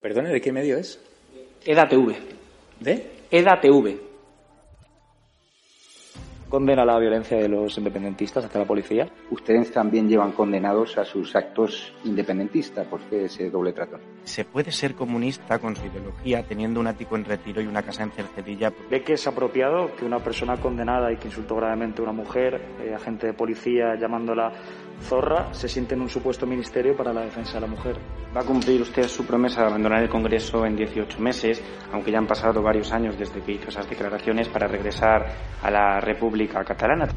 Perdone, ¿de qué medio es? EDATV. ¿De? EDATV. Condena la violencia de los independentistas hacia la policía. Ustedes también llevan condenados a sus actos independentistas. ¿Por qué ese doble trato? ¿Se puede ser comunista con su ideología teniendo un ático en retiro y una casa en Cercedilla? ¿Ve que es apropiado que una persona condenada y que insultó gravemente a una mujer, eh, agente de policía llamándola zorra, se siente en un supuesto ministerio para la defensa de la mujer? Va a cumplir usted su promesa de abandonar el Congreso en 18 meses, aunque ya han pasado varios años desde que hizo esas declaraciones para regresar a la República Catalana.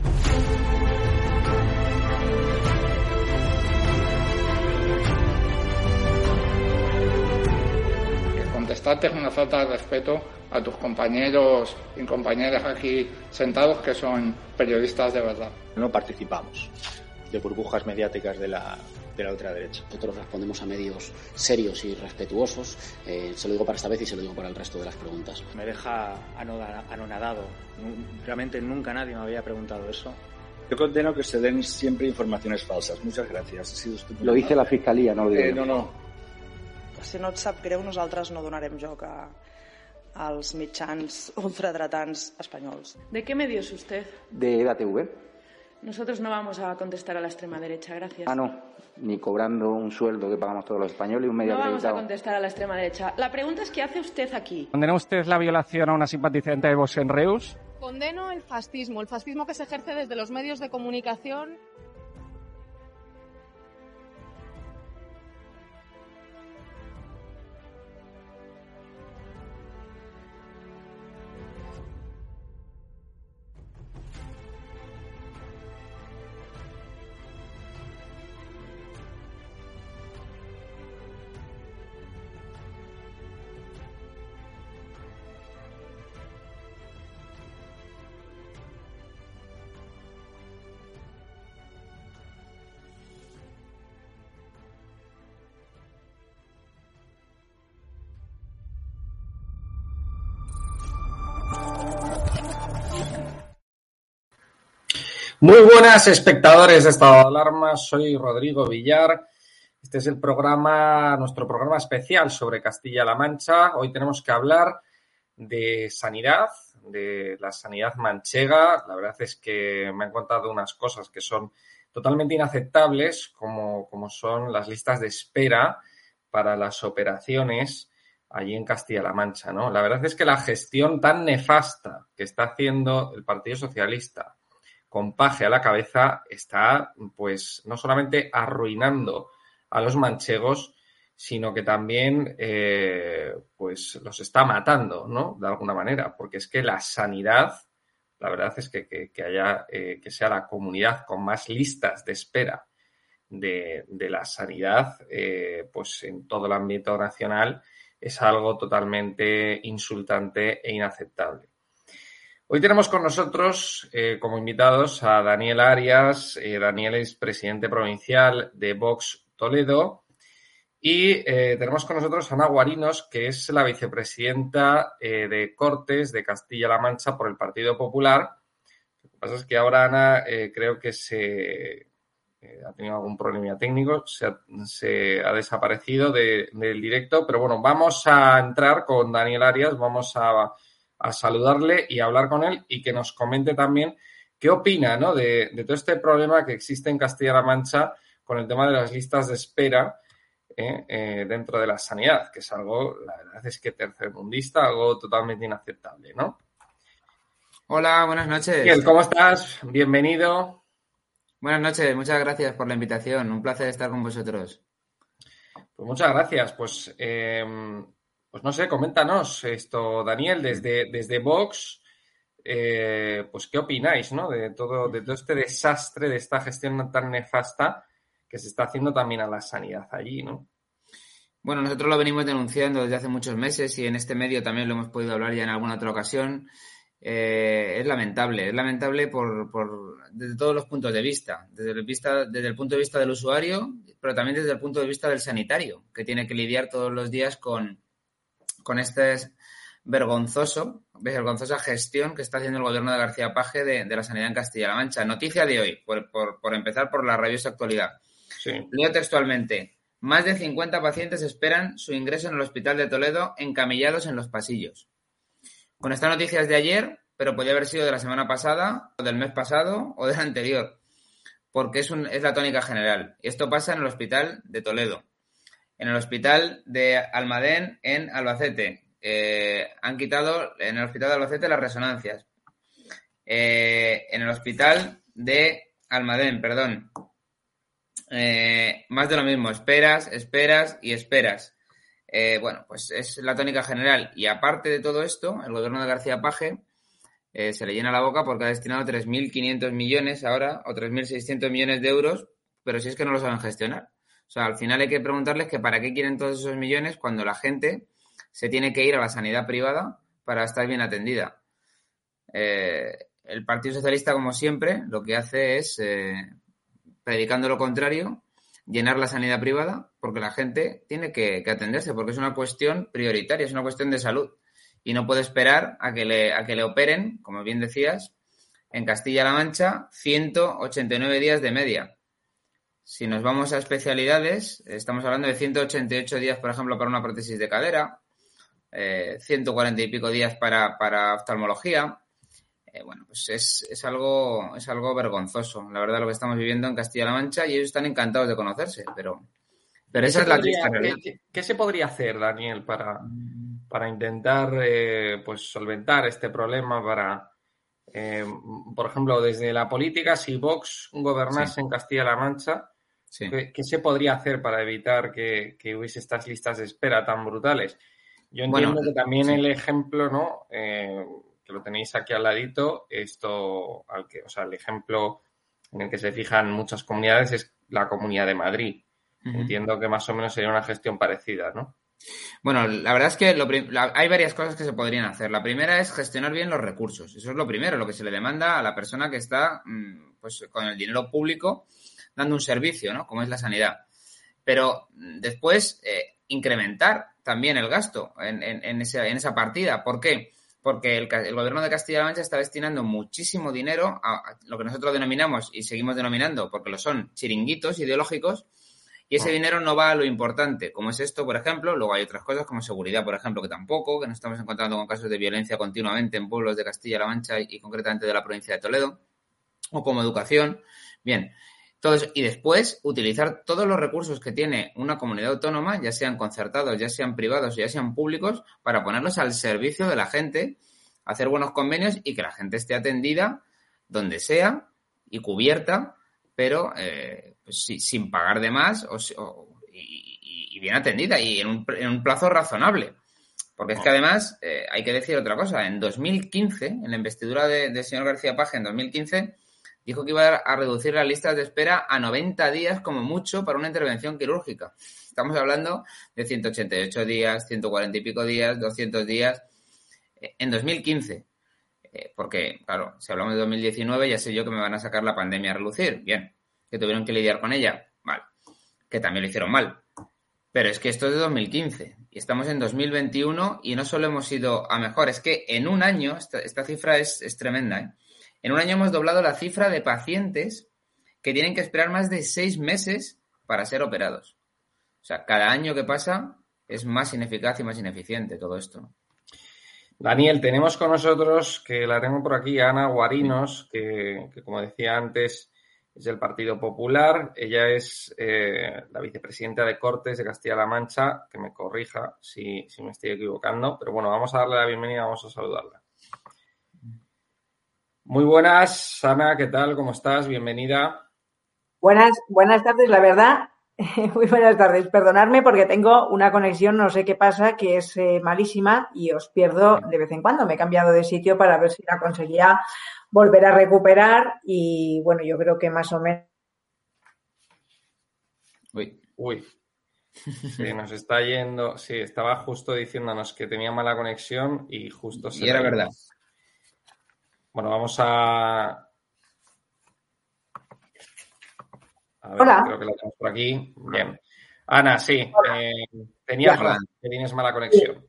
Contestarte es una falta de respeto a tus compañeros y compañeras aquí sentados que son periodistas de verdad. No participamos de burbujas mediáticas de la, de la ultraderecha. Nosotros respondemos a medios serios y respetuosos. Eh, se lo digo para esta vez y se lo digo para el resto de las preguntas. Me deja anonadado. Realmente nunca nadie me había preguntado eso. Yo condeno que se den siempre informaciones falsas. Muchas gracias. Ha sido. Lo dice la Fiscalía, no lo digo Eh, no, no. Si no et sap greu, nosaltres no donarem joc a, als mitjans ultradretans espanyols. ¿De qué medio es usted? De EDATV. Nosotros no vamos a contestar a la extrema derecha, gracias. Ah, no. Ni cobrando un sueldo que pagamos todos los españoles y un medio No vamos a contestar a la extrema derecha. La pregunta es ¿qué hace usted aquí? ¿Condena usted la violación a una simpatizante de Vox en Reus? Condeno el fascismo, el fascismo que se ejerce desde los medios de comunicación. Muy buenas espectadores de Estado de Alarma, soy Rodrigo Villar. Este es el programa, nuestro programa especial sobre Castilla-La Mancha. Hoy tenemos que hablar de sanidad, de la sanidad manchega. La verdad es que me han contado unas cosas que son totalmente inaceptables, como, como son las listas de espera para las operaciones allí en Castilla-La Mancha, ¿no? La verdad es que la gestión tan nefasta que está haciendo el Partido Socialista con Paje a la cabeza está, pues, no solamente arruinando a los manchegos, sino que también, eh, pues, los está matando, ¿no? De alguna manera, porque es que la sanidad, la verdad es que, que, haya, eh, que sea la comunidad con más listas de espera de, de la sanidad, eh, pues, en todo el ámbito nacional, es algo totalmente insultante e inaceptable. Hoy tenemos con nosotros eh, como invitados a Daniel Arias. Eh, Daniel es presidente provincial de Vox Toledo. Y eh, tenemos con nosotros a Ana Guarinos, que es la vicepresidenta de Cortes de Castilla-La Mancha por el Partido Popular. Lo que pasa es que ahora Ana creo que se ha tenido algún problema técnico, se ha, desaparecido de- del directo, pero bueno, vamos a entrar con Daniel Arias, vamos a a saludarle y a hablar con él y que nos comente también qué opina ¿no? de, de todo este problema que existe en Castilla-La Mancha con el tema de las listas de espera ¿eh? Eh, dentro de la sanidad, que es algo, la verdad es que tercermundista, algo totalmente inaceptable, ¿no? Hola, buenas noches. Miguel, ¿cómo estás? Bienvenido. Buenas noches, muchas gracias por la invitación. Un placer estar con vosotros. Pues muchas gracias. Pues, eh, pues no sé, coméntanos esto, Daniel, desde, desde Vox, eh, pues qué opináis, ¿no? De todo, de todo este desastre, de esta gestión tan nefasta que se está haciendo también a la sanidad allí, ¿no? Bueno, nosotros lo venimos denunciando desde hace muchos meses y en este medio también lo hemos podido hablar ya en alguna otra ocasión. Eh, es lamentable, es lamentable por, por, desde todos los puntos de vista, desde el, vista, desde el punto de vista del usuario, pero también desde el punto de vista del sanitario, que tiene que lidiar todos los días con, con este vergonzoso, vergonzosa gestión que está haciendo el gobierno de García Paje de, de la sanidad en Castilla-La Mancha. Noticia de hoy, por, por, por empezar por la rabiosa actualidad. Sí. Leo textualmente. Más de 50 pacientes esperan su ingreso en el hospital de Toledo encamillados en los pasillos. Con esta noticia es de ayer, pero podría haber sido de la semana pasada, o del mes pasado, o del anterior, porque es, un, es la tónica general. Y esto pasa en el hospital de Toledo, en el hospital de Almadén en Albacete. Eh, han quitado en el hospital de Albacete las resonancias. Eh, en el hospital de Almadén, perdón. Eh, más de lo mismo, esperas, esperas y esperas. Eh, bueno, pues es la tónica general. Y aparte de todo esto, el gobierno de García Paje se le llena la boca porque ha destinado 3.500 millones ahora o 3.600 millones de euros, pero si es que no lo saben gestionar. Sea, al final hay que preguntarles que para qué quieren todos esos millones cuando la gente se tiene que ir a la sanidad privada para estar bien atendida. Eh, el Partido Socialista, como siempre, lo que hace es, eh, predicando lo contrario, llenar la sanidad privada porque la gente tiene que, que, atenderse, porque es una cuestión prioritaria, es una cuestión de salud. Y no puede esperar a que le, a que le operen, como bien decías, en Castilla-La Mancha, 189 días de media. Si nos vamos a especialidades, estamos hablando de 188 días, por ejemplo, para una prótesis de cadera, eh, 140 y pico días para, para oftalmología. Eh, bueno, pues es, es, algo, es algo vergonzoso, la verdad, lo que estamos viviendo en Castilla-La Mancha y ellos están encantados de conocerse, pero, pero esa es la podría, triste realidad. ¿qué, ¿Qué se podría hacer, Daniel, para, para intentar eh, pues solventar este problema? Para, eh, por ejemplo, desde la política, si Vox gobernase Sí. en Castilla-La Mancha, Sí. ¿qué, se podría hacer para evitar que, que hubiese estas listas de espera tan brutales? Yo entiendo Bueno, que también sí. el ejemplo, ¿no? Eh, que lo tenéis aquí al ladito, esto, al que, o sea, el ejemplo en el que se fijan muchas comunidades es la Comunidad de Madrid. Entiendo que más o menos sería una gestión parecida, ¿no? Bueno, la verdad es que lo la- hay varias cosas que se podrían hacer. La primera es gestionar bien los recursos. Eso es lo primero, lo que se le demanda a la persona que está mm, pues, con el dinero público dando un servicio, ¿no? Como es la sanidad. Pero después, eh, incrementar también el gasto en, en- en ese- en esa partida. ¿Por qué? Porque el, gobierno de Castilla-La Mancha está destinando muchísimo dinero a, lo que nosotros denominamos y seguimos denominando, porque lo son chiringuitos ideológicos, y ese dinero no va a lo importante, como es esto, por ejemplo. Luego hay otras cosas como seguridad, por ejemplo, que tampoco, que nos estamos encontrando con casos de violencia continuamente en pueblos de Castilla-La Mancha y concretamente de la provincia de Toledo, o como educación. Bien, Y después utilizar todos los recursos que tiene una comunidad autónoma, ya sean concertados, ya sean privados, ya sean públicos, para ponerlos al servicio de la gente, hacer buenos convenios y que la gente esté atendida donde sea y cubierta, pero eh, pues sin pagar de más y, y- bien atendida y en un, en un plazo razonable. Porque es que además eh, hay que decir otra cosa. En 2015, en la investidura de- del señor García Paje en 2015, dijo que iba a reducir las listas de espera a 90 días como mucho para una intervención quirúrgica. Estamos hablando de 188 días, 140 y pico días, 200 días. eh, En 2015. Eh, porque, claro, si hablamos de 2019, ya sé yo que me van a sacar la pandemia a relucir. Bien. Que tuvieron que lidiar con ella. Vale. Que también lo hicieron mal. Pero es que esto es de 2015 y estamos en 2021 y no solo hemos ido a mejor, es que en un año, esta, cifra es, es tremenda, ¿eh? En un año hemos doblado la cifra de pacientes que tienen que esperar más de seis meses para ser operados. O sea, cada año que pasa es más ineficaz y más ineficiente todo esto. Daniel, tenemos con nosotros, que la tengo por aquí, Ana Guarinos, que, que como decía antes, es del Partido Popular. Ella es eh, la vicepresidenta de Cortes de Castilla-La Mancha, que me corrija si, si me estoy equivocando, pero bueno, vamos a darle la bienvenida, vamos a saludarla. Muy buenas, Ana, ¿qué tal? ¿Cómo estás? Bienvenida. Buenas, buenas tardes. La verdad, Muy buenas tardes. Perdonadme porque tengo una conexión, no sé qué pasa, que es eh, malísima y os pierdo de vez en cuando. Me he cambiado de sitio para ver si la conseguía volver a recuperar y bueno, yo creo que más o menos. Uy, uy. Sí, nos está yendo. Sí, estaba justo diciéndonos que tenía mala conexión y justo se. Y era verdad. Bueno, vamos a, A ver, Hola. creo que la tenemos por aquí. Bien. Ana, sí, eh, tenías que tienes mala conexión.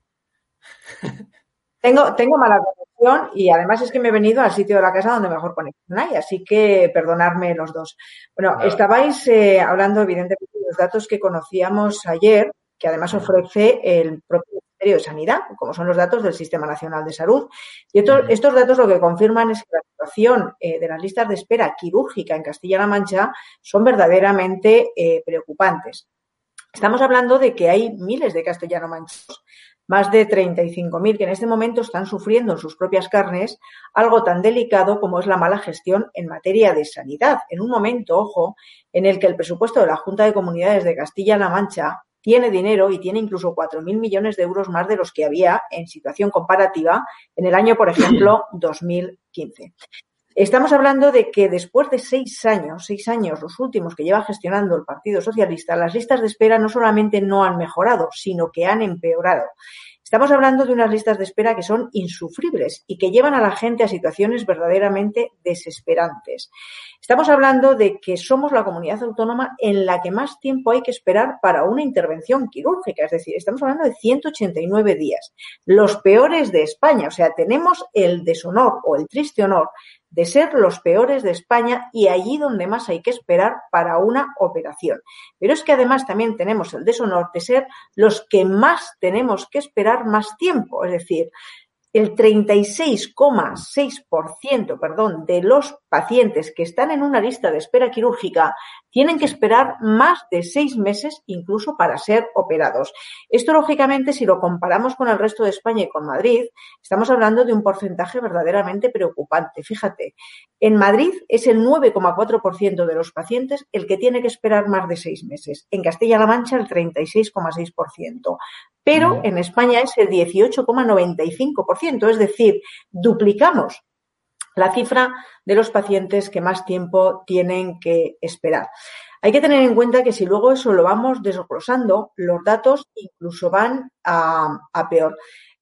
Tengo, tengo mala conexión y además es que me he venido al sitio de la casa donde mejor conexión hay, así que perdonadme los dos. Bueno, Nada. estabais eh, hablando evidentemente de los datos que conocíamos ayer, que además ofrece el propio Ministerio de Sanidad, como son los datos del Sistema Nacional de Salud. Y estos, estos datos lo que confirman es que la situación eh, de las listas de espera quirúrgica en Castilla-La Mancha son verdaderamente eh, preocupantes. Estamos hablando de que hay miles de castellano-manchegos, más de 35.000, que en este momento están sufriendo en sus propias carnes algo tan delicado como es la mala gestión en materia de sanidad. En un momento, ojo, en el que el presupuesto de la Junta de Comunidades de Castilla-La Mancha tiene dinero y tiene incluso 4.000 millones de euros más de los que había en situación comparativa en el año, por ejemplo, 2015. Estamos hablando de que después de seis años, seis años los últimos que lleva gestionando el Partido Socialista, las listas de espera no solamente no han mejorado, sino que han empeorado. Estamos hablando de unas listas de espera que son insufribles y que llevan a la gente a situaciones verdaderamente desesperantes. Estamos hablando de que somos la comunidad autónoma en la que más tiempo hay que esperar para una intervención quirúrgica, es decir, estamos hablando de 189 días, los peores de España, o sea, tenemos el deshonor o el triste honor de ser los peores de España y allí donde más hay que esperar para una operación. Pero es que además también tenemos el deshonor de ser los que más tenemos que esperar más tiempo, es decir, el 36,6% perdón, de los pacientes que están en una lista de espera quirúrgica tienen que esperar más de seis meses incluso para ser operados. Esto, lógicamente, si lo comparamos con el resto de España y con Madrid, estamos hablando de un porcentaje verdaderamente preocupante. Fíjate, en Madrid es el 9,4% de los pacientes el que tiene que esperar más de seis meses. En Castilla-La Mancha, el 36,6%. Pero en España es el 18,95%, es decir, duplicamos la cifra de los pacientes que más tiempo tienen que esperar. Hay que tener en cuenta que si luego eso lo vamos desglosando, los datos incluso van a, a peor.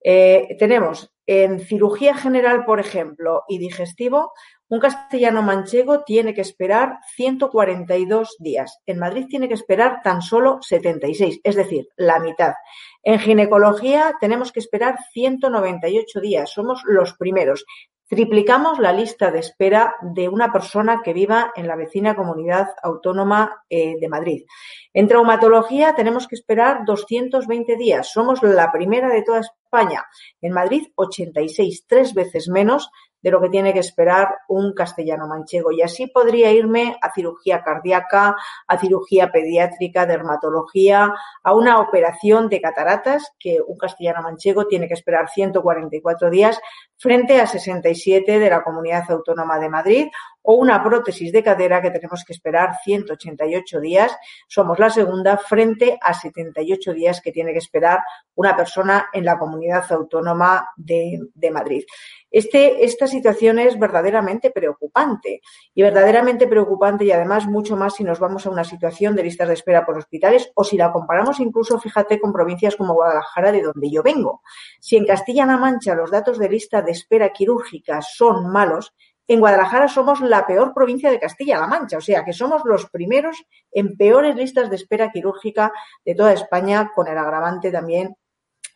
Eh, tenemos en cirugía general, por ejemplo, y digestivo, un castellano manchego tiene que esperar 142 días. En Madrid tiene que esperar tan solo 76, es decir, la mitad. En ginecología tenemos que esperar 198 días. Somos los primeros. Triplicamos la lista de espera de una persona que viva en la vecina comunidad autónoma eh, de Madrid. En traumatología tenemos que esperar 220 días. Somos la primera de toda España. En Madrid, 86, tres veces menos de lo que tiene que esperar un castellano manchego. Y así podría irme a cirugía cardíaca, a cirugía pediátrica, dermatología, a una operación de cataratas que un castellano manchego tiene que esperar 144 días frente a 67 de la Comunidad Autónoma de Madrid o una prótesis de cadera que tenemos que esperar 188 días. Somos la segunda frente a 78 días que tiene que esperar una persona en la Comunidad Autónoma de, Madrid. Este, esta situación es verdaderamente preocupante y verdaderamente preocupante y además mucho más si nos vamos a una situación de listas de espera por hospitales o si la comparamos incluso, fíjate, con provincias como Guadalajara, de donde yo vengo. Si en Castilla-La Mancha los datos de lista de espera quirúrgica son malos, en Guadalajara somos la peor provincia de Castilla-La Mancha, o sea que somos los primeros en peores listas de espera quirúrgica de toda España, con el agravante también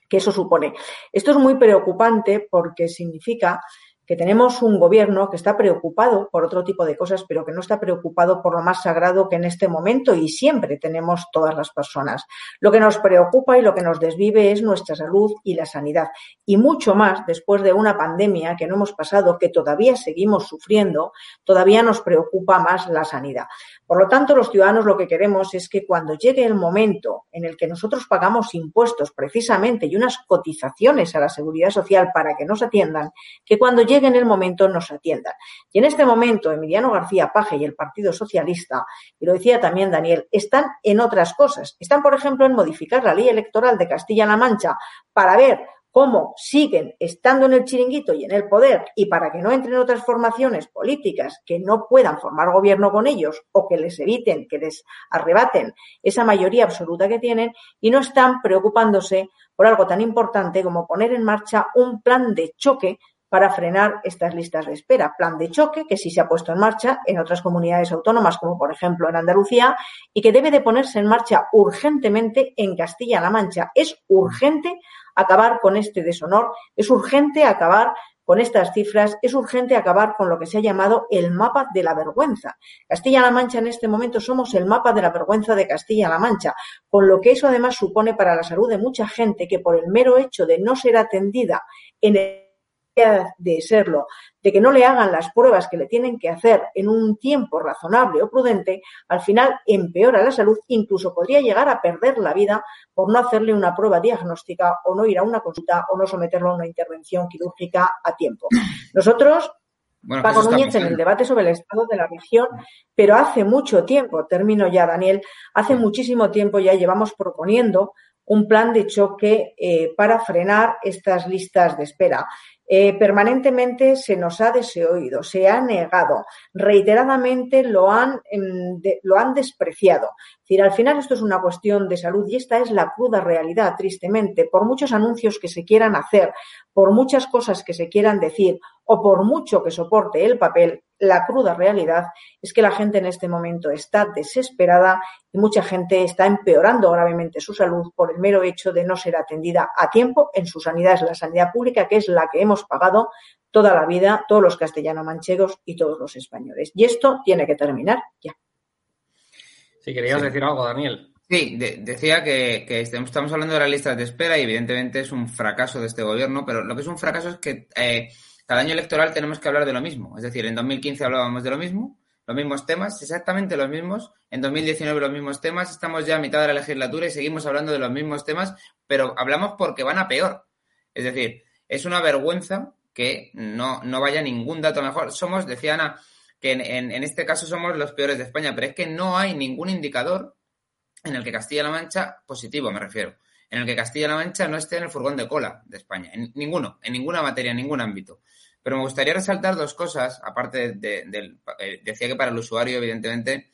que eso supone. Esto es muy preocupante porque significa que tenemos un gobierno que está preocupado por otro tipo de cosas, pero que no está preocupado por lo más sagrado que en este momento y siempre tenemos todas las personas. Lo que nos preocupa y lo que nos desvive es nuestra salud y la sanidad. Y mucho más después de una pandemia que no hemos pasado, que todavía seguimos sufriendo, todavía nos preocupa más la sanidad. Por lo tanto, los ciudadanos lo que queremos es que cuando llegue el momento en el que nosotros pagamos impuestos precisamente y unas cotizaciones a la seguridad social para que nos atiendan, que cuando llegue en el momento nos atiendan. Y en este momento, Emiliano García Paje y el Partido Socialista, y lo decía también Daniel, están en otras cosas. Están, por ejemplo, en modificar la ley electoral de Castilla-La Mancha para ver cómo siguen estando en el chiringuito y en el poder y para que no entren otras formaciones políticas que no puedan formar gobierno con ellos o que les eviten, que les arrebaten esa mayoría absoluta que tienen y no están preocupándose por algo tan importante como poner en marcha un plan de choque para frenar estas listas de espera. Plan de choque que sí se ha puesto en marcha en otras comunidades autónomas, como por ejemplo en Andalucía, y que debe de ponerse en marcha urgentemente en Castilla-La Mancha. Es urgente acabar con este deshonor, es urgente acabar con estas cifras, es urgente acabar con lo que se ha llamado el mapa de la vergüenza. Castilla-La Mancha en este momento somos el mapa de la vergüenza de Castilla-La Mancha, con lo que eso además supone para la salud de mucha gente que por el mero hecho de no ser atendida en el de serlo, de que no le hagan las pruebas que le tienen que hacer en un tiempo razonable o prudente, al final empeora la salud, incluso podría llegar a perder la vida por no hacerle una prueba diagnóstica o no ir a una consulta o no someterlo a una intervención quirúrgica a tiempo. Nosotros bueno, Paco Núñez en el debate sobre el estado de la región, pero hace mucho tiempo, termino ya Daniel, hace muchísimo tiempo ya llevamos proponiendo un plan de choque eh, para frenar estas listas de espera. Eh, permanentemente se nos ha desoído, se ha negado, reiteradamente lo han, em, lo han despreciado. Decir, al final esto es una cuestión de salud y esta es la cruda realidad, tristemente. Por muchos anuncios que se quieran hacer, por muchas cosas que se quieran decir o por mucho que soporte el papel, la cruda realidad es que la gente en este momento está desesperada y mucha gente está empeorando gravemente su salud por el mero hecho de no ser atendida a tiempo en su sanidad, es la sanidad pública, que es la que hemos pagado toda la vida todos los castellano-manchegos y todos los españoles. Y esto tiene que terminar ya. Si querías decir algo, Daniel. Sí, decía que, estamos hablando de las listas de espera y evidentemente es un fracaso de este gobierno, pero lo que es un fracaso es que eh, cada año electoral tenemos que hablar de lo mismo. Es decir, en 2015 hablábamos de lo mismo, los mismos temas, exactamente los mismos. En 2019 los mismos temas. Estamos ya a mitad de la legislatura y seguimos hablando de los mismos temas, pero hablamos porque van a peor. Es decir, es una vergüenza que no, no vaya ningún dato mejor. Somos, decía Ana, que en, en este caso somos los peores de España, pero es que no hay ningún indicador en el que Castilla-La Mancha, positivo me refiero, en el que Castilla-La Mancha no esté en el furgón de cola de España. En ninguno, en ninguna materia, en ningún ámbito. Pero me gustaría resaltar dos cosas, aparte de, del... Eh, decía que para el usuario, evidentemente,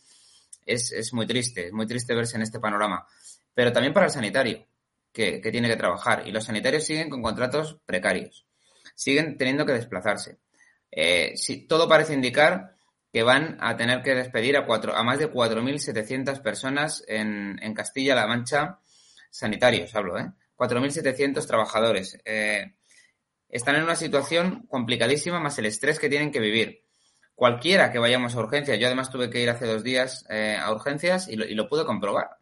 es, muy triste, es muy triste verse en este panorama, pero también para el sanitario, que, tiene que trabajar. Y los sanitarios siguen con contratos precarios, siguen teniendo que desplazarse. Eh, si, todo parece indicar que van a tener que despedir a, cuatro, a más de 4.700 personas en, en Castilla-La Mancha, sanitarios hablo, ¿eh? 4.700 trabajadores. Eh, están en una situación complicadísima más el estrés que tienen que vivir. Cualquiera que vayamos a urgencias, yo además tuve que ir hace dos días eh, a urgencias y lo, pude comprobar.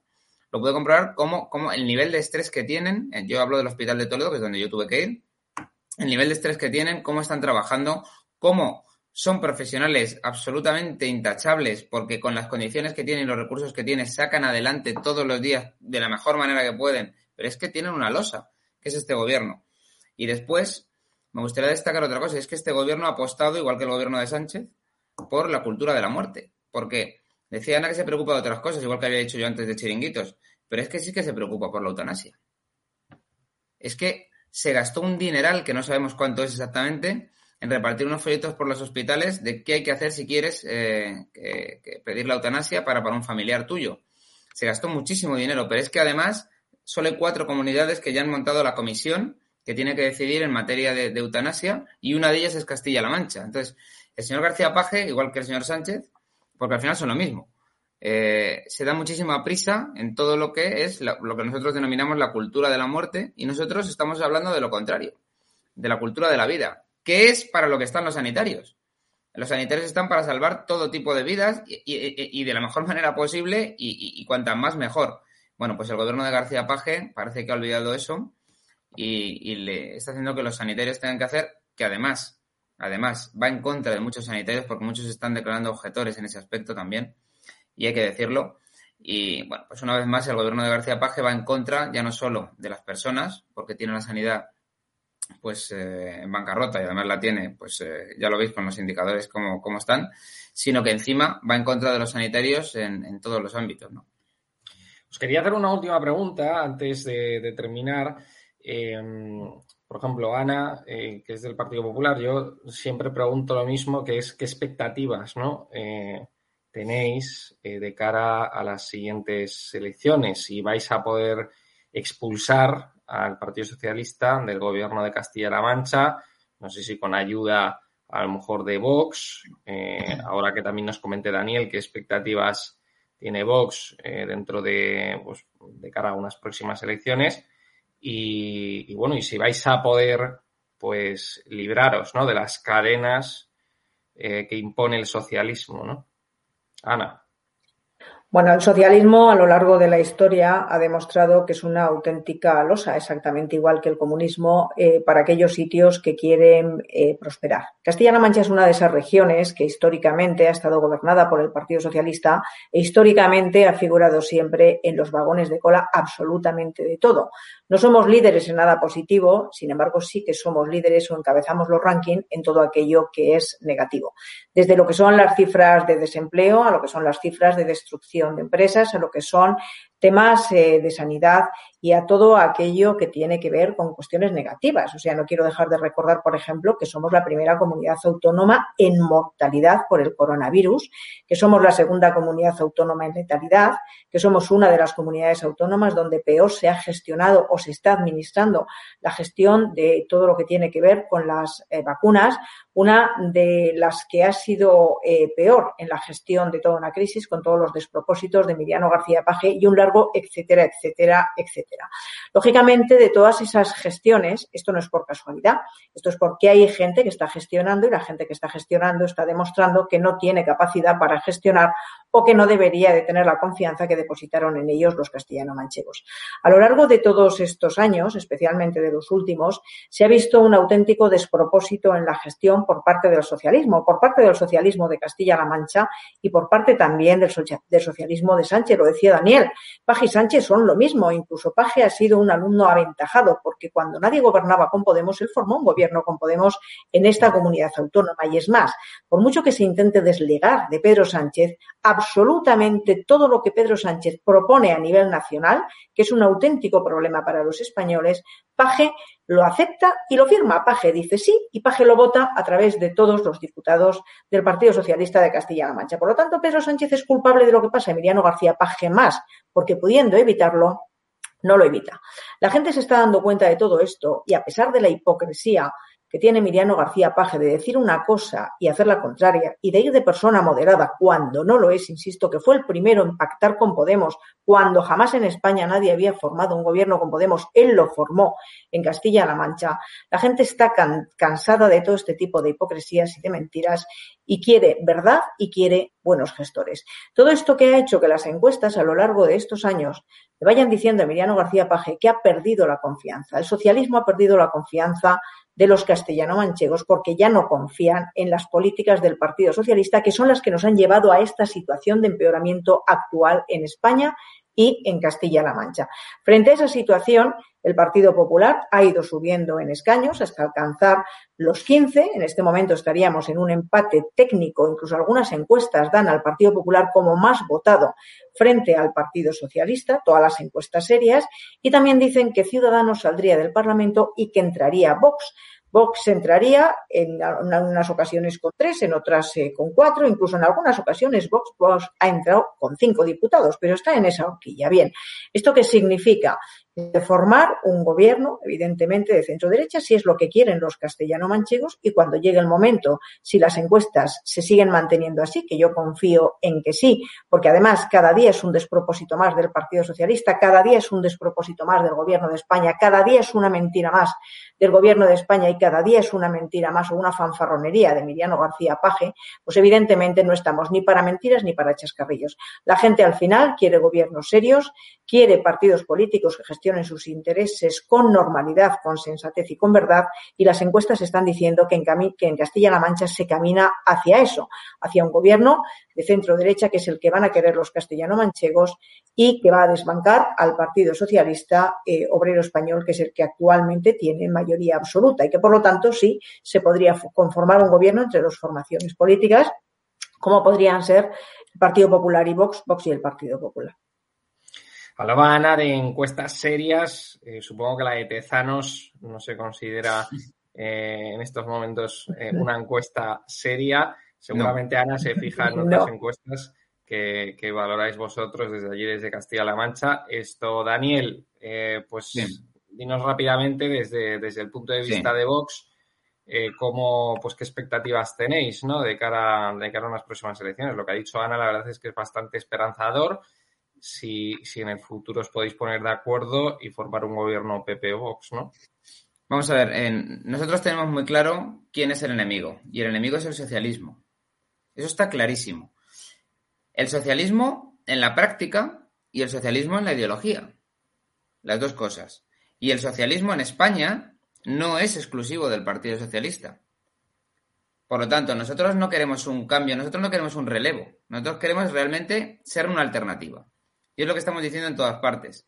Lo pude comprobar como, como el nivel de estrés que tienen, eh, yo hablo del Hospital de Toledo, que es donde yo tuve que ir, el nivel de estrés que tienen, cómo están trabajando, cómo son profesionales absolutamente intachables porque con las condiciones que tienen y los recursos que tienen sacan adelante todos los días de la mejor manera que pueden, pero es que tienen una losa, que es este gobierno. Y después me gustaría destacar otra cosa, es que este gobierno ha apostado, igual que el gobierno de Sánchez, por la cultura de la muerte. Porque decía Ana que se preocupa de otras cosas, igual que había dicho yo antes de chiringuitos, pero es que sí que se preocupa por la eutanasia. Es que se gastó un dineral, que no sabemos cuánto es exactamente, en repartir unos folletos por los hospitales de qué hay que hacer si quieres eh, pedir la eutanasia para, un familiar tuyo. Se gastó muchísimo dinero, pero es que además solo hay cuatro comunidades que ya han montado la comisión que tiene que decidir en materia de, eutanasia y una de ellas es Castilla-La Mancha. Entonces, el señor García Paje, igual que el señor Sánchez, porque al final son lo mismo, eh, se da muchísima prisa en todo lo que es lo que nosotros denominamos la cultura de la muerte y nosotros estamos hablando de lo contrario, de la cultura de la vida, que es para lo que están los sanitarios. Los sanitarios están para salvar todo tipo de vidas y, de la mejor manera posible y, y cuanta más mejor. Bueno, pues el gobierno de García Paje parece que ha olvidado eso y, le está haciendo que los sanitarios tengan que hacer, que además, además, va en contra de muchos sanitarios porque muchos están declarando objetores en ese aspecto también. y hay que decirlo. Y bueno, pues una vez más el gobierno de García Paje va en contra ya no solo de las personas, porque tiene la sanidad pues eh, en bancarrota y además la tiene, pues eh, ya lo veis con los indicadores como, están, sino que encima va en contra de los sanitarios en, todos los ámbitos. ¿no? Os quería hacer una última pregunta antes de, terminar. Em, por ejemplo, Ana, eh, que es del Partido Popular, yo siempre pregunto lo mismo, que es qué expectativas ¿no? tenéis de cara a las siguientes elecciones. Si vais a poder expulsar al Partido Socialista del gobierno de Castilla-La Mancha, no sé si con ayuda a lo mejor de Vox, eh, ahora que también nos comente Daniel qué expectativas tiene Vox eh, dentro de, pues, de cara a unas próximas elecciones y, bueno, y si vais a poder pues libraros ¿no? de las cadenas eh, que impone el socialismo, ¿no? Ana. Bueno, el socialismo a lo largo de la historia ha demostrado que es una auténtica losa, exactamente igual que el comunismo, eh, para aquellos sitios que quieren eh, prosperar. Castilla-La Mancha es una de esas regiones que históricamente ha estado gobernada por el Partido Socialista e históricamente ha figurado siempre en los vagones de cola absolutamente de todo. No somos líderes en nada positivo, sin embargo sí que somos líderes o encabezamos los rankings en todo aquello que es negativo. Desde lo que son las cifras de desempleo a lo que son las cifras de destrucción de empresas, a lo que son temas eh, de sanidad y a todo aquello que tiene que ver con cuestiones negativas. O sea, no quiero dejar de recordar, por ejemplo, que somos la primera comunidad autónoma en mortalidad por el coronavirus, que somos la segunda comunidad autónoma en letalidad, que somos una de las comunidades autónomas donde peor se ha gestionado o se está administrando la gestión de todo lo que tiene que ver con las eh, vacunas, una de las que ha sido eh, peor en la gestión de toda una crisis con todos los despropósitos de Emiliano García Paje y un largo etcétera, etcétera, etcétera. Lógicamente, de todas esas gestiones, esto no es por casualidad, esto es porque hay gente que está gestionando y la gente que está gestionando está demostrando que no tiene capacidad para gestionar o que no debería de tener la confianza que depositaron en ellos los castellano-manchegos. A lo largo de todos estos años, especialmente de los últimos, se ha visto un auténtico despropósito en la gestión por parte del socialismo, por parte del socialismo de Castilla-La Mancha y por parte también del, socialismo de Sánchez. Lo decía Daniel, Paje y Sánchez son lo mismo. Incluso Paje ha sido un alumno aventajado porque cuando nadie gobernaba con Podemos, él formó un gobierno con Podemos en esta comunidad autónoma. Y es más, por mucho que se intente deslegar de Pedro Sánchez, absolutamente todo lo que Pedro Sánchez propone a nivel nacional, que es un auténtico problema para los españoles, Paje lo acepta y lo firma. Paje dice sí y Paje lo vota a través de todos los diputados del Partido Socialista de Castilla-La Mancha. Por lo tanto, Pedro Sánchez es culpable de lo que pasa Emiliano García Paje más, porque pudiendo evitarlo, no lo evita. La gente se está dando cuenta de todo esto y a pesar de la hipocresía que tiene Miriano García Paje de decir una cosa y hacer la contraria y de ir de persona moderada cuando no lo es, insisto, que fue el primero en pactar con Podemos, cuando jamás en España nadie había formado un gobierno con Podemos, él lo formó en Castilla-La Mancha. La gente está cansada de todo este tipo de hipocresías y de mentiras y quiere verdad y quiere buenos gestores. Todo esto que ha hecho que las encuestas a lo largo de estos años le vayan diciendo a Emiliano García Paje que ha perdido la confianza. El socialismo ha perdido la confianza de los castellano-manchegos porque ya no confían en las políticas del Partido Socialista, que son las que nos han llevado a esta situación de empeoramiento actual en España y en Castilla-La Mancha. Frente a esa situación, el Partido Popular ha ido subiendo en escaños hasta alcanzar los 15. En este momento estaríamos en un empate técnico. Incluso algunas encuestas dan al Partido Popular como más votado frente al Partido Socialista, todas las encuestas serias. Y también dicen que Ciudadanos saldría del Parlamento y que entraría Vox. Vox entraría en, algunas ocasiones con tres, en otras eh, con cuatro, incluso en algunas ocasiones Vox, ha entrado con cinco diputados, pero está en esa horquilla. Bien, ¿esto qué significa? De formar un gobierno, evidentemente, de centro derecha, si es lo que quieren los castellano-manchegos, y cuando llegue el momento, si las encuestas se siguen manteniendo así, que yo confío en que sí, porque además cada día es un despropósito más del Partido Socialista, cada día es un despropósito más del Gobierno de España, cada día es una mentira más del Gobierno de España y cada día es una mentira más o una fanfarronería de Emiliano García Paje, pues evidentemente no estamos ni para mentiras ni para chascarrillos. La gente al final quiere gobiernos serios, quiere partidos políticos que gestionen sus intereses con normalidad, con sensatez y con verdad, y las encuestas están diciendo que en, Castilla-La Mancha se camina hacia eso, hacia un gobierno de centro derecha que es el que van a querer los castellano-manchegos y que va a desbancar al Partido Socialista eh, Obrero Español, que es el que actualmente tiene mayoría absoluta y que por lo tanto sí se podría conformar un gobierno entre dos formaciones políticas como podrían ser el Partido Popular y Vox, Vox y el Partido Popular. Hablaba Ana de encuestas serias. Eh, supongo que la de Tezanos no se considera eh, en estos momentos eh, una encuesta seria. Seguramente Ana se fija en otras encuestas que, valoráis vosotros desde allí, desde Castilla-La Mancha. Esto, Daniel, pues dinos rápidamente desde, desde el punto de vista de Vox. cómo, pues qué expectativas tenéis ¿no? de, cara, de cara a unas próximas elecciones. Lo que ha dicho Ana, la verdad es que es bastante esperanzador si, en el futuro os podéis poner de acuerdo y formar un gobierno PP o Vox, ¿no? Vamos a ver, nosotros tenemos muy claro quién es el enemigo y el enemigo es el socialismo. Eso está clarísimo. El socialismo en la práctica y el socialismo en la ideología. Las dos cosas. Y el socialismo en España no es exclusivo del Partido Socialista. Por lo tanto, nosotros no queremos un cambio, nosotros no queremos un relevo, nosotros queremos realmente ser una alternativa. Y es lo que estamos diciendo en todas partes.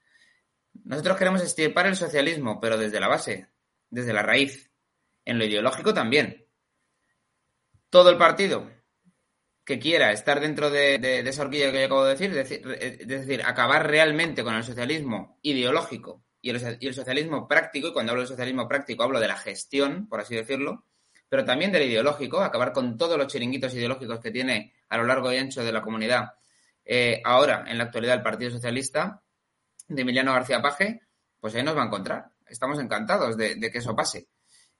Nosotros queremos estirpar el socialismo, pero desde la base, desde la raíz. En lo ideológico también. Todo el partido que quiera estar dentro de, esa horquilla que yo acabo de decir, es decir, acabar realmente con el socialismo ideológico y el, y el, socialismo práctico, y cuando hablo de socialismo práctico hablo de la gestión, por así decirlo, pero también del ideológico, acabar con todos los chiringuitos ideológicos que tiene a lo largo y ancho de la comunidad eh, ahora, en la actualidad, el Partido Socialista de Emiliano García Paje, pues ahí nos va a encontrar. Estamos encantados de, que eso pase.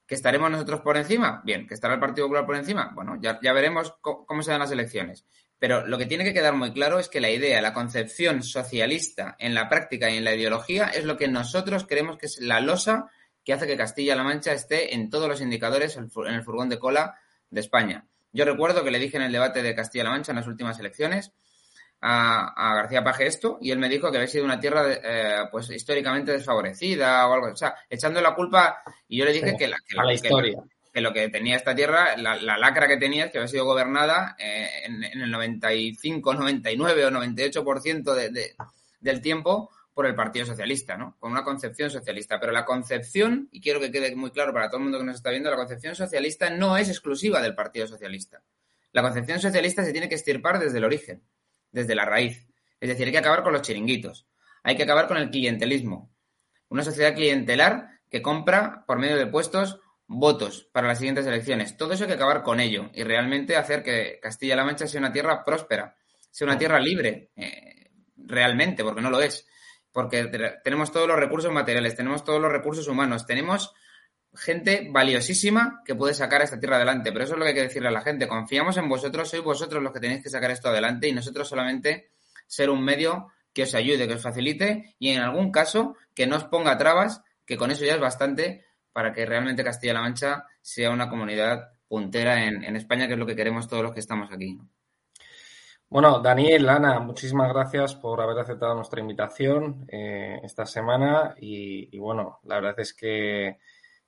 ¿Que estaremos nosotros por encima? Bien. ¿Que estará el Partido Popular por encima? Bueno, ya, veremos cómo, se dan las elecciones. Pero lo que tiene que quedar muy claro es que la idea, la concepción socialista en la práctica y en la ideología es lo que nosotros creemos que es la losa que hace que Castilla-La Mancha esté en todos los indicadores en el furgón de cola de España. Yo recuerdo que le dije en el debate de Castilla-La Mancha en las últimas elecciones a, García Paje esto y él me dijo que había sido una tierra eh, pues históricamente desfavorecida o algo, o sea, echando la culpa y yo le dije que, la, la historia. Que, lo que tenía esta tierra, la, lacra que tenía es que había sido gobernada eh, en, el 95, 99 o 98% de, de, del tiempo por el Partido Socialista, ¿no? Con una concepción socialista. Pero la concepción, y quiero que quede muy claro para todo el mundo que nos está viendo, la concepción socialista no es exclusiva del Partido Socialista. La concepción socialista se tiene que estirpar desde el origen desde la raíz. Es decir, hay que acabar con los chiringuitos. Hay que acabar con el clientelismo. Una sociedad clientelar que compra por medio de puestos votos para las siguientes elecciones. Todo eso hay que acabar con ello y realmente hacer que Castilla-La Mancha sea una tierra próspera, sea una tierra libre, eh, realmente, porque no lo es. Porque tenemos todos los recursos materiales, tenemos todos los recursos humanos, tenemos gente valiosísima que puede sacar esta tierra adelante. Pero eso es lo que hay que decirle a la gente. Confiamos en vosotros, sois vosotros los que tenéis que sacar esto adelante y nosotros solamente ser un medio que os ayude, que os facilite y en algún caso que no os ponga trabas, que con eso ya es bastante para que realmente Castilla-La Mancha sea una comunidad puntera en, España, que es lo que queremos todos los que estamos aquí. Bueno, Daniel, Ana, muchísimas gracias por haber aceptado nuestra invitación eh, esta semana y, bueno, la verdad es que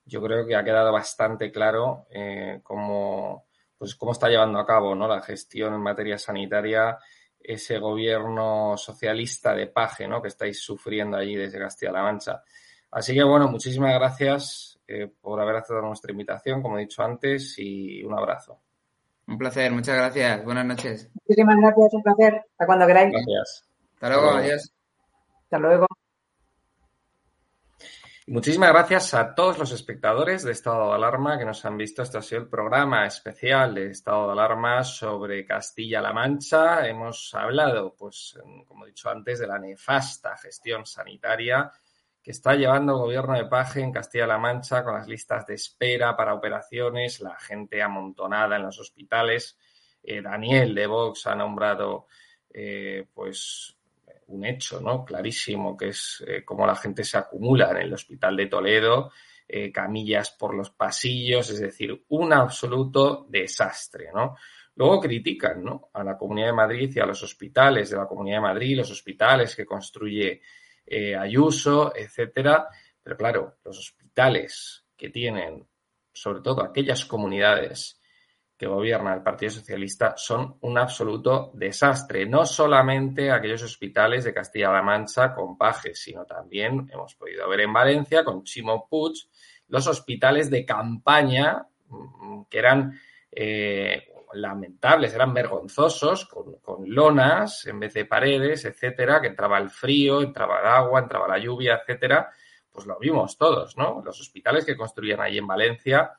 yo creo que ha quedado bastante claro eh, cómo, pues cómo está llevando a cabo ¿no? la gestión en materia sanitaria ese gobierno socialista de paje ¿no? que estáis sufriendo allí desde Castilla-La Mancha. Así que bueno, muchísimas gracias eh, por haber aceptado nuestra invitación, como he dicho antes, y un abrazo. Un placer, muchas gracias. Buenas noches. Muchísimas gracias, un placer. Hasta cuando queráis. Gracias. Hasta luego, adiós. Hasta luego. Muchísimas gracias a todos los espectadores de Estado de Alarma que nos han visto. Este ha sido el programa especial de Estado de Alarma sobre Castilla-La Mancha. Hemos hablado, pues, como he dicho antes, de la nefasta gestión sanitaria que está llevando el gobierno de Paje en Castilla-La Mancha con las listas de espera para operaciones, la gente amontonada en los hospitales. Eh, Daniel de Vox ha nombrado, eh, pues, un hecho, ¿no? Clarísimo, que es eh, cómo la gente se acumula en el hospital de Toledo, eh, camillas por los pasillos, es decir, un absoluto desastre, ¿no? Luego critican, ¿no? A la Comunidad de Madrid y a los hospitales de la Comunidad de Madrid, los hospitales que construye eh, Ayuso, etcétera. Pero claro, los hospitales que tienen, sobre todo aquellas comunidades que gobierna el Partido Socialista son un absoluto desastre. No solamente aquellos hospitales de Castilla-La Mancha con pajes, sino también hemos podido ver en Valencia con Chimo Puig los hospitales de campaña mm, que eran eh, lamentables, eran vergonzosos, con, con, lonas en vez de paredes, etcétera, que entraba el frío, entraba el agua, entraba la lluvia, etcétera. Pues lo vimos todos, ¿no? Los hospitales que construían ahí en Valencia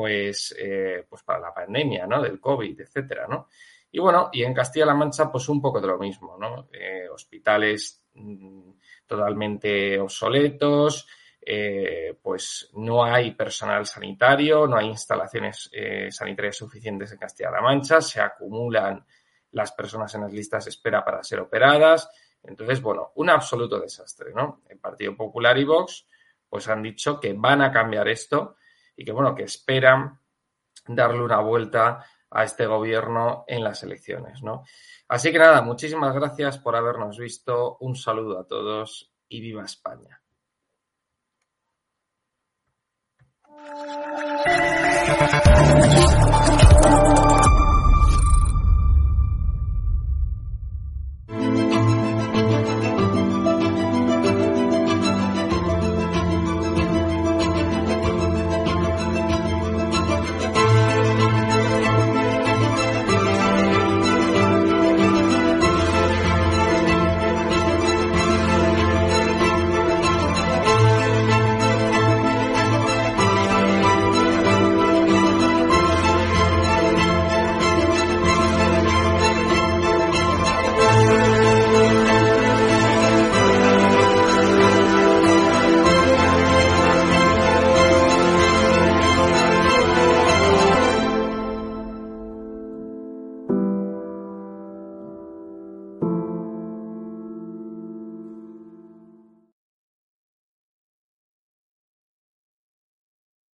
pues, eh, pues para la pandemia, ¿no? Del COVID, etcétera, ¿no? Y bueno, y en Castilla-La Mancha, pues un poco de lo mismo, ¿no? Eh, hospitales mm, totalmente obsoletos, eh, pues no hay personal sanitario, no hay instalaciones sanitarias suficientes en Castilla-La Mancha, se acumulan las personas en las listas de espera para ser operadas. Entonces, bueno, un absoluto desastre, ¿no? El Partido Popular y Vox, pues han dicho que van a cambiar esto y que, bueno, que esperan darle una vuelta a este gobierno en las elecciones, ¿no? Así que nada, muchísimas gracias por habernos visto. Un saludo a todos y viva España.